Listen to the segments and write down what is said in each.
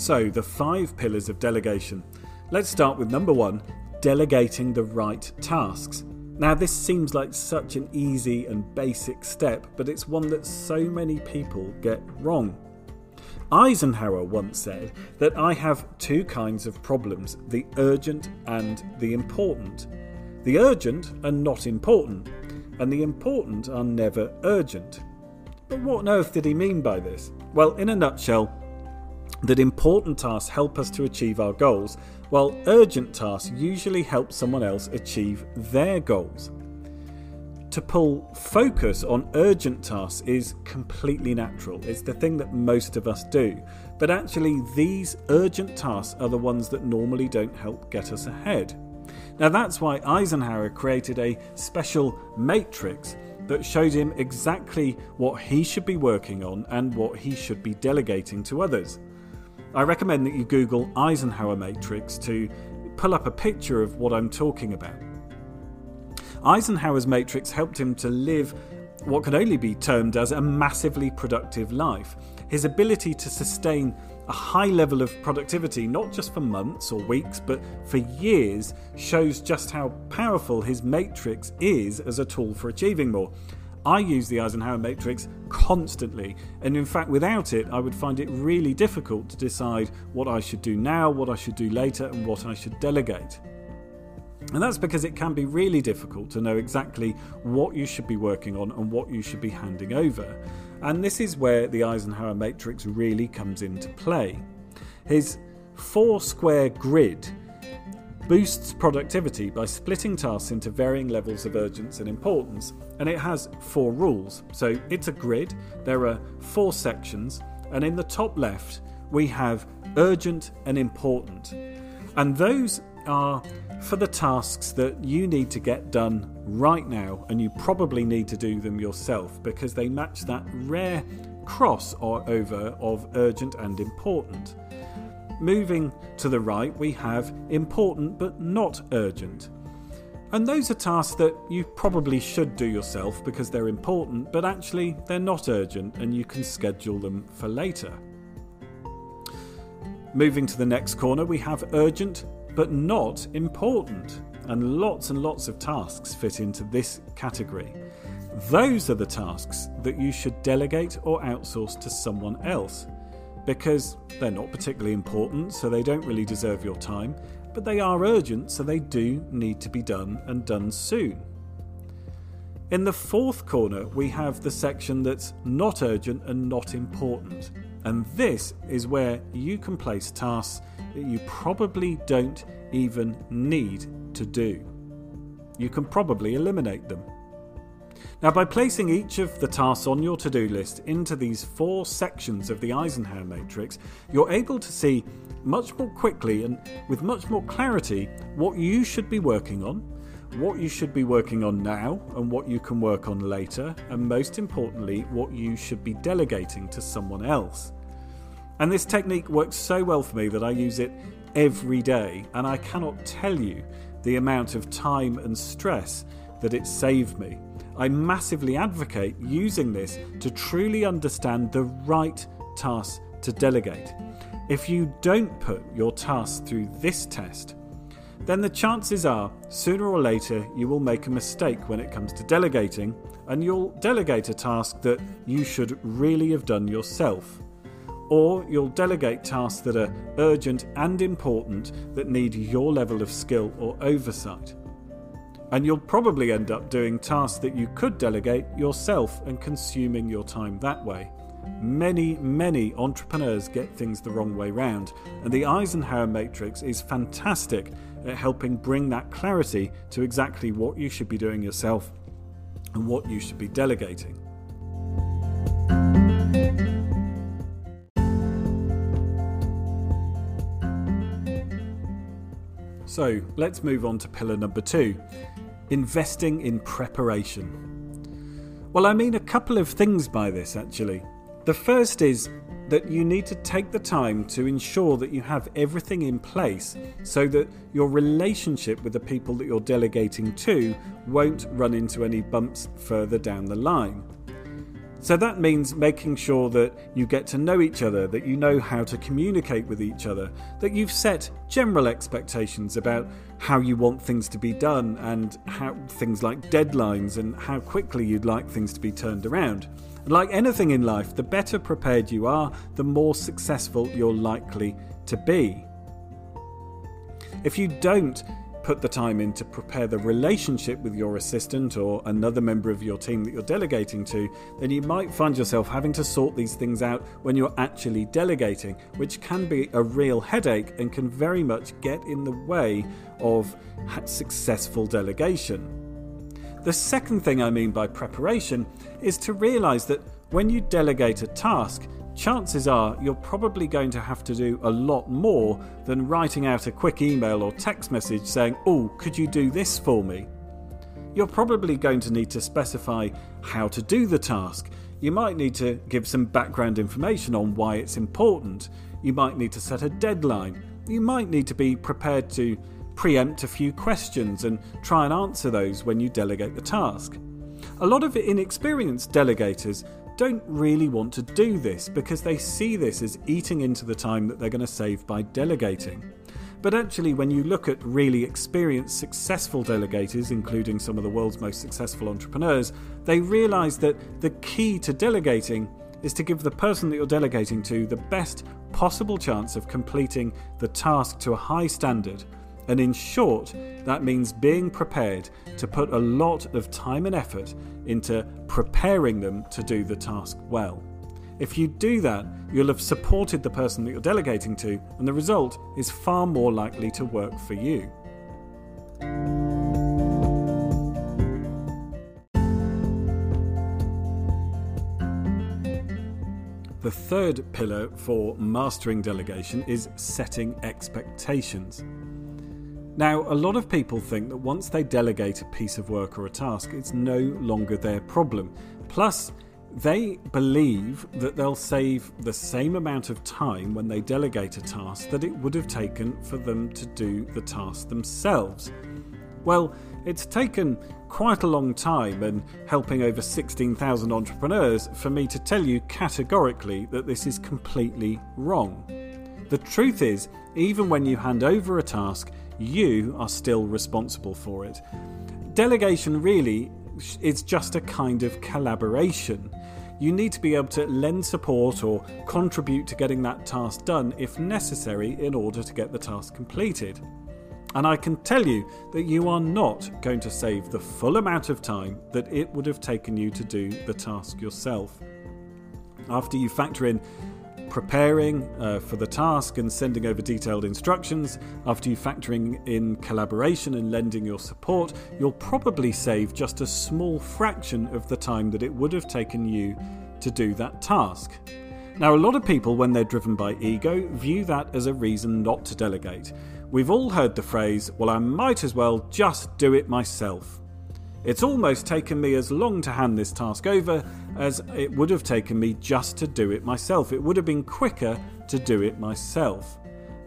So, the five pillars of delegation. Let's start with number one delegating the right tasks. Now, this seems like such an easy and basic step, but it's one that so many people get wrong. Eisenhower once said that I have two kinds of problems the urgent and the important. The urgent are not important, and the important are never urgent. But what on earth did he mean by this? Well, in a nutshell, that important tasks help us to achieve our goals, while urgent tasks usually help someone else achieve their goals. To pull focus on urgent tasks is completely natural. It's the thing that most of us do. But actually, these urgent tasks are the ones that normally don't help get us ahead. Now, that's why Eisenhower created a special matrix that showed him exactly what he should be working on and what he should be delegating to others. I recommend that you Google Eisenhower Matrix to pull up a picture of what I'm talking about. Eisenhower's matrix helped him to live what can only be termed as a massively productive life. His ability to sustain a high level of productivity, not just for months or weeks, but for years, shows just how powerful his matrix is as a tool for achieving more. I use the Eisenhower matrix constantly, and in fact, without it, I would find it really difficult to decide what I should do now, what I should do later, and what I should delegate. And that's because it can be really difficult to know exactly what you should be working on and what you should be handing over. And this is where the Eisenhower matrix really comes into play. His four square grid boosts productivity by splitting tasks into varying levels of urgency and importance. And it has four rules. So it's a grid, there are four sections, and in the top left, we have urgent and important. And those are for the tasks that you need to get done right now, and you probably need to do them yourself because they match that rare cross or over of urgent and important. Moving to the right, we have important but not urgent. And those are tasks that you probably should do yourself because they're important, but actually they're not urgent and you can schedule them for later. Moving to the next corner, we have urgent but not important, and lots and lots of tasks fit into this category. Those are the tasks that you should delegate or outsource to someone else because they're not particularly important, so they don't really deserve your time, but they are urgent, so they do need to be done and done soon. In the fourth corner, we have the section that's not urgent and not important. And this is where you can place tasks that you probably don't even need to do. You can probably eliminate them. Now, by placing each of the tasks on your to do list into these four sections of the Eisenhower matrix, you're able to see much more quickly and with much more clarity what you should be working on, what you should be working on now, and what you can work on later, and most importantly, what you should be delegating to someone else. And this technique works so well for me that I use it every day, and I cannot tell you the amount of time and stress that it saved me. I massively advocate using this to truly understand the right tasks to delegate. If you don't put your tasks through this test, then the chances are sooner or later you will make a mistake when it comes to delegating and you'll delegate a task that you should really have done yourself. Or you'll delegate tasks that are urgent and important that need your level of skill or oversight. And you'll probably end up doing tasks that you could delegate yourself and consuming your time that way. Many, many entrepreneurs get things the wrong way round, and the Eisenhower Matrix is fantastic at helping bring that clarity to exactly what you should be doing yourself and what you should be delegating. So let's move on to pillar number two investing in preparation. Well, I mean a couple of things by this actually. The first is that you need to take the time to ensure that you have everything in place so that your relationship with the people that you're delegating to won't run into any bumps further down the line. So that means making sure that you get to know each other, that you know how to communicate with each other, that you've set general expectations about how you want things to be done and how things like deadlines and how quickly you'd like things to be turned around. like anything in life, the better prepared you are, the more successful you're likely to be. If you don't put the time in to prepare the relationship with your assistant or another member of your team that you're delegating to, then you might find yourself having to sort these things out when you're actually delegating, which can be a real headache and can very much get in the way of successful delegation. The second thing I mean by preparation is to realize that when you delegate a task, chances are you're probably going to have to do a lot more than writing out a quick email or text message saying, Oh, could you do this for me? You're probably going to need to specify how to do the task. You might need to give some background information on why it's important. You might need to set a deadline. You might need to be prepared to preempt a few questions and try and answer those when you delegate the task. A lot of inexperienced delegators don't really want to do this because they see this as eating into the time that they're going to save by delegating. But actually, when you look at really experienced, successful delegators, including some of the world's most successful entrepreneurs, they realize that the key to delegating is to give the person that you're delegating to the best possible chance of completing the task to a high standard and in short, that means being prepared to put a lot of time and effort into preparing them to do the task well. If you do that, you'll have supported the person that you're delegating to, and the result is far more likely to work for you. The third pillar for mastering delegation is setting expectations. Now, a lot of people think that once they delegate a piece of work or a task, it's no longer their problem. Plus, they believe that they'll save the same amount of time when they delegate a task that it would have taken for them to do the task themselves. Well, it's taken quite a long time and helping over 16,000 entrepreneurs for me to tell you categorically that this is completely wrong. The truth is, even when you hand over a task, you are still responsible for it. Delegation really is just a kind of collaboration. You need to be able to lend support or contribute to getting that task done if necessary in order to get the task completed. And I can tell you that you are not going to save the full amount of time that it would have taken you to do the task yourself. After you factor in preparing uh, for the task and sending over detailed instructions, after you factoring in collaboration and lending your support, you'll probably save just a small fraction of the time that it would have taken you to do that task. Now, a lot of people, when they're driven by ego, view that as a reason not to delegate. We've all heard the phrase, well, I might as well just do it myself. It's almost taken me as long to hand this task over as it would have taken me just to do it myself. It would have been quicker to do it myself.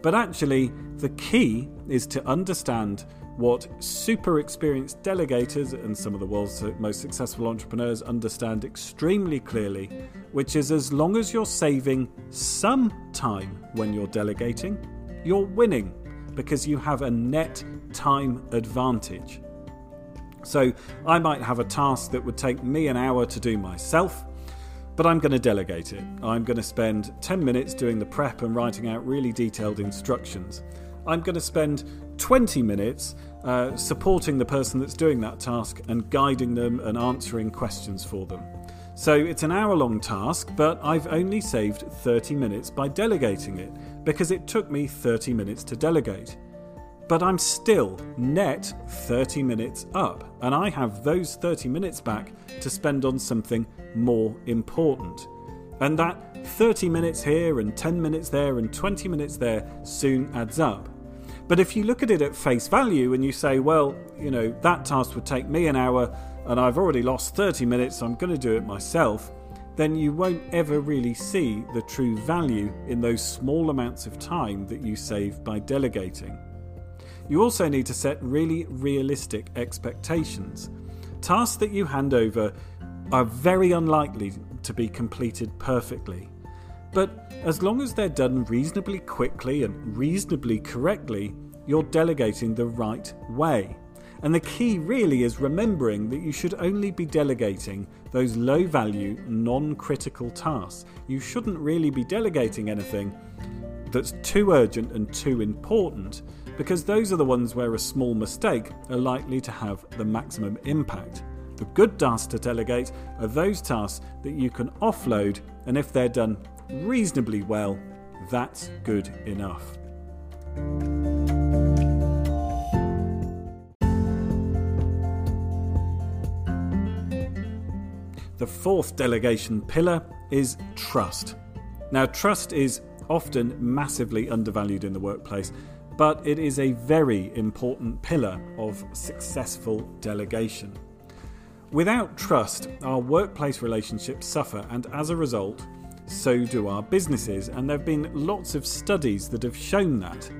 But actually, the key is to understand what super experienced delegators and some of the world's most successful entrepreneurs understand extremely clearly, which is as long as you're saving some time when you're delegating, you're winning because you have a net time advantage. So I might have a task that would take me an hour to do myself, but I'm going to delegate it. I'm going to spend 10 minutes doing the prep and writing out really detailed instructions. I'm going to spend 20 minutes uh, supporting the person that's doing that task and guiding them and answering questions for them. So it's an hour long task, but I've only saved 30 minutes by delegating it because it took me 30 minutes to delegate but I'm still net 30 minutes up, and I have those 30 minutes back to spend on something more important. And that 30 minutes here and 10 minutes there and 20 minutes there soon adds up. But if you look at it at face value and you say, well, you know, that task would take me an hour and I've already lost 30 minutes, so I'm going to do it myself, then you won't ever really see the true value in those small amounts of time that you save by delegating. You also need to set really realistic expectations. Tasks that you hand over are very unlikely to be completed perfectly. But as long as they're done reasonably quickly and reasonably correctly, you're delegating the right way. And the key really is remembering that you should only be delegating those low value, non critical tasks. You shouldn't really be delegating anything that's too urgent and too important because those are the ones where a small mistake are likely to have the maximum impact. The good tasks to delegate are those tasks that you can offload, and if they're done reasonably well, that's good enough. The fourth delegation pillar is trust. Now, trust is often massively undervalued in the workplace, but it is a very important pillar of successful delegation. Without trust, our workplace relationships suffer, and as a result, so do our businesses, and there have been lots of studies that have shown that.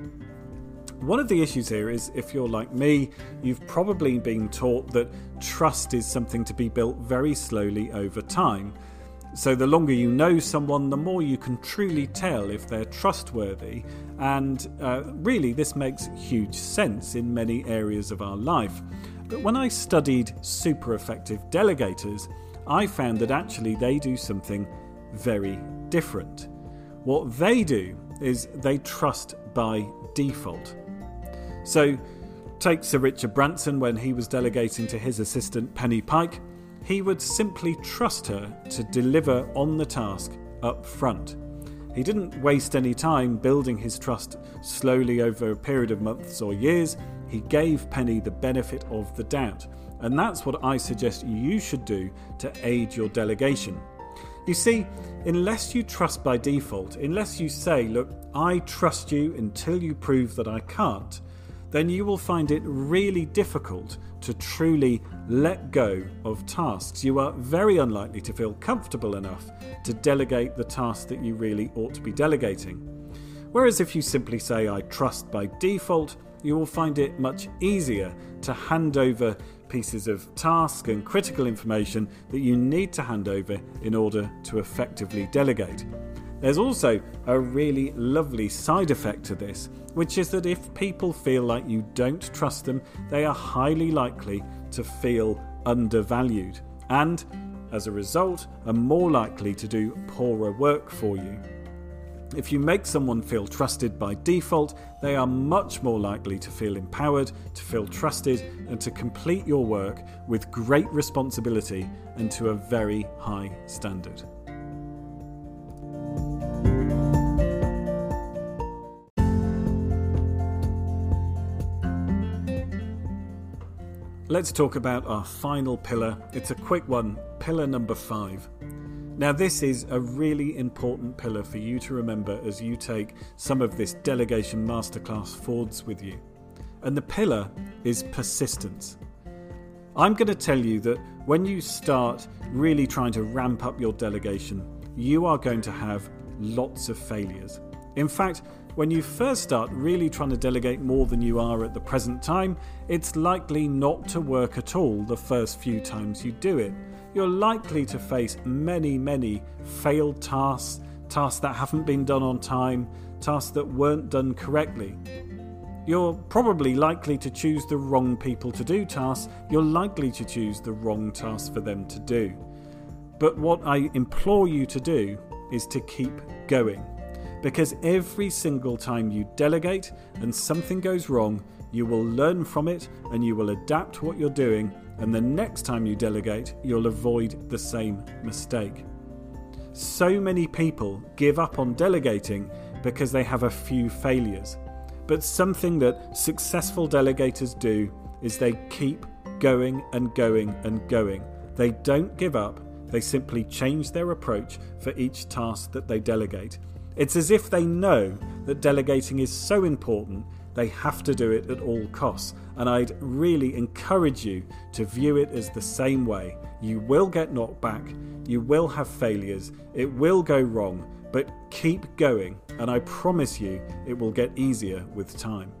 One of the issues here is if you're like me, you've probably been taught that trust is something to be built very slowly over time. So, the longer you know someone, the more you can truly tell if they're trustworthy. And uh, really, this makes huge sense in many areas of our life. But when I studied super effective delegators, I found that actually they do something very different. What they do is they trust by default. So, take Sir Richard Branson when he was delegating to his assistant Penni Pike, he would simply trust her to deliver on the task up front. He didn't waste any time building his trust slowly over a period of months or years. He gave Penni the benefit of the doubt. And that's what I suggest you should do to aid your delegation. You see, unless you trust by default, unless you say, Look, I trust you until you prove that I can't, then you will find it really difficult to truly let go of tasks. You are very unlikely to feel comfortable enough to delegate the tasks that you really ought to be delegating. Whereas if you simply say, I trust by default, you will find it much easier to hand over pieces of task and critical information that you need to hand over in order to effectively delegate. There's also a really lovely side effect to this, which is that if people feel like you don't trust them, they are highly likely to feel undervalued and, as a result, are more likely to do poorer work for you. If you make someone feel trusted by default, they are much more likely to feel empowered, to feel trusted, and to complete your work with great responsibility and to a very high standard. Let's talk about our final pillar. It's a quick one, pillar number five. Now, this is a really important pillar for you to remember as you take some of this delegation masterclass forwards with you. And the pillar is persistence. I'm going to tell you that when you start really trying to ramp up your delegation, you are going to have lots of failures. In fact, when you first start really trying to delegate more than you are at the present time, it's likely not to work at all the first few times you do it. You're likely to face many, many failed tasks, tasks that haven't been done on time, tasks that weren't done correctly. You're probably likely to choose the wrong people to do tasks, you're likely to choose the wrong tasks for them to do. But what I implore you to do is to keep going because every single time you delegate and something goes wrong, you will learn from it and you will adapt what you're doing, and the next time you delegate, you'll avoid the same mistake. So many people give up on delegating because they have a few failures. But something that successful delegators do is they keep going and going and going. They don't give up, they simply change their approach for each task that they delegate. It's as if they know that delegating is so important, they have to do it at all costs. And I'd really encourage you to view it as the same way. You will get knocked back, you will have failures, it will go wrong, but keep going, and I promise you it will get easier with time.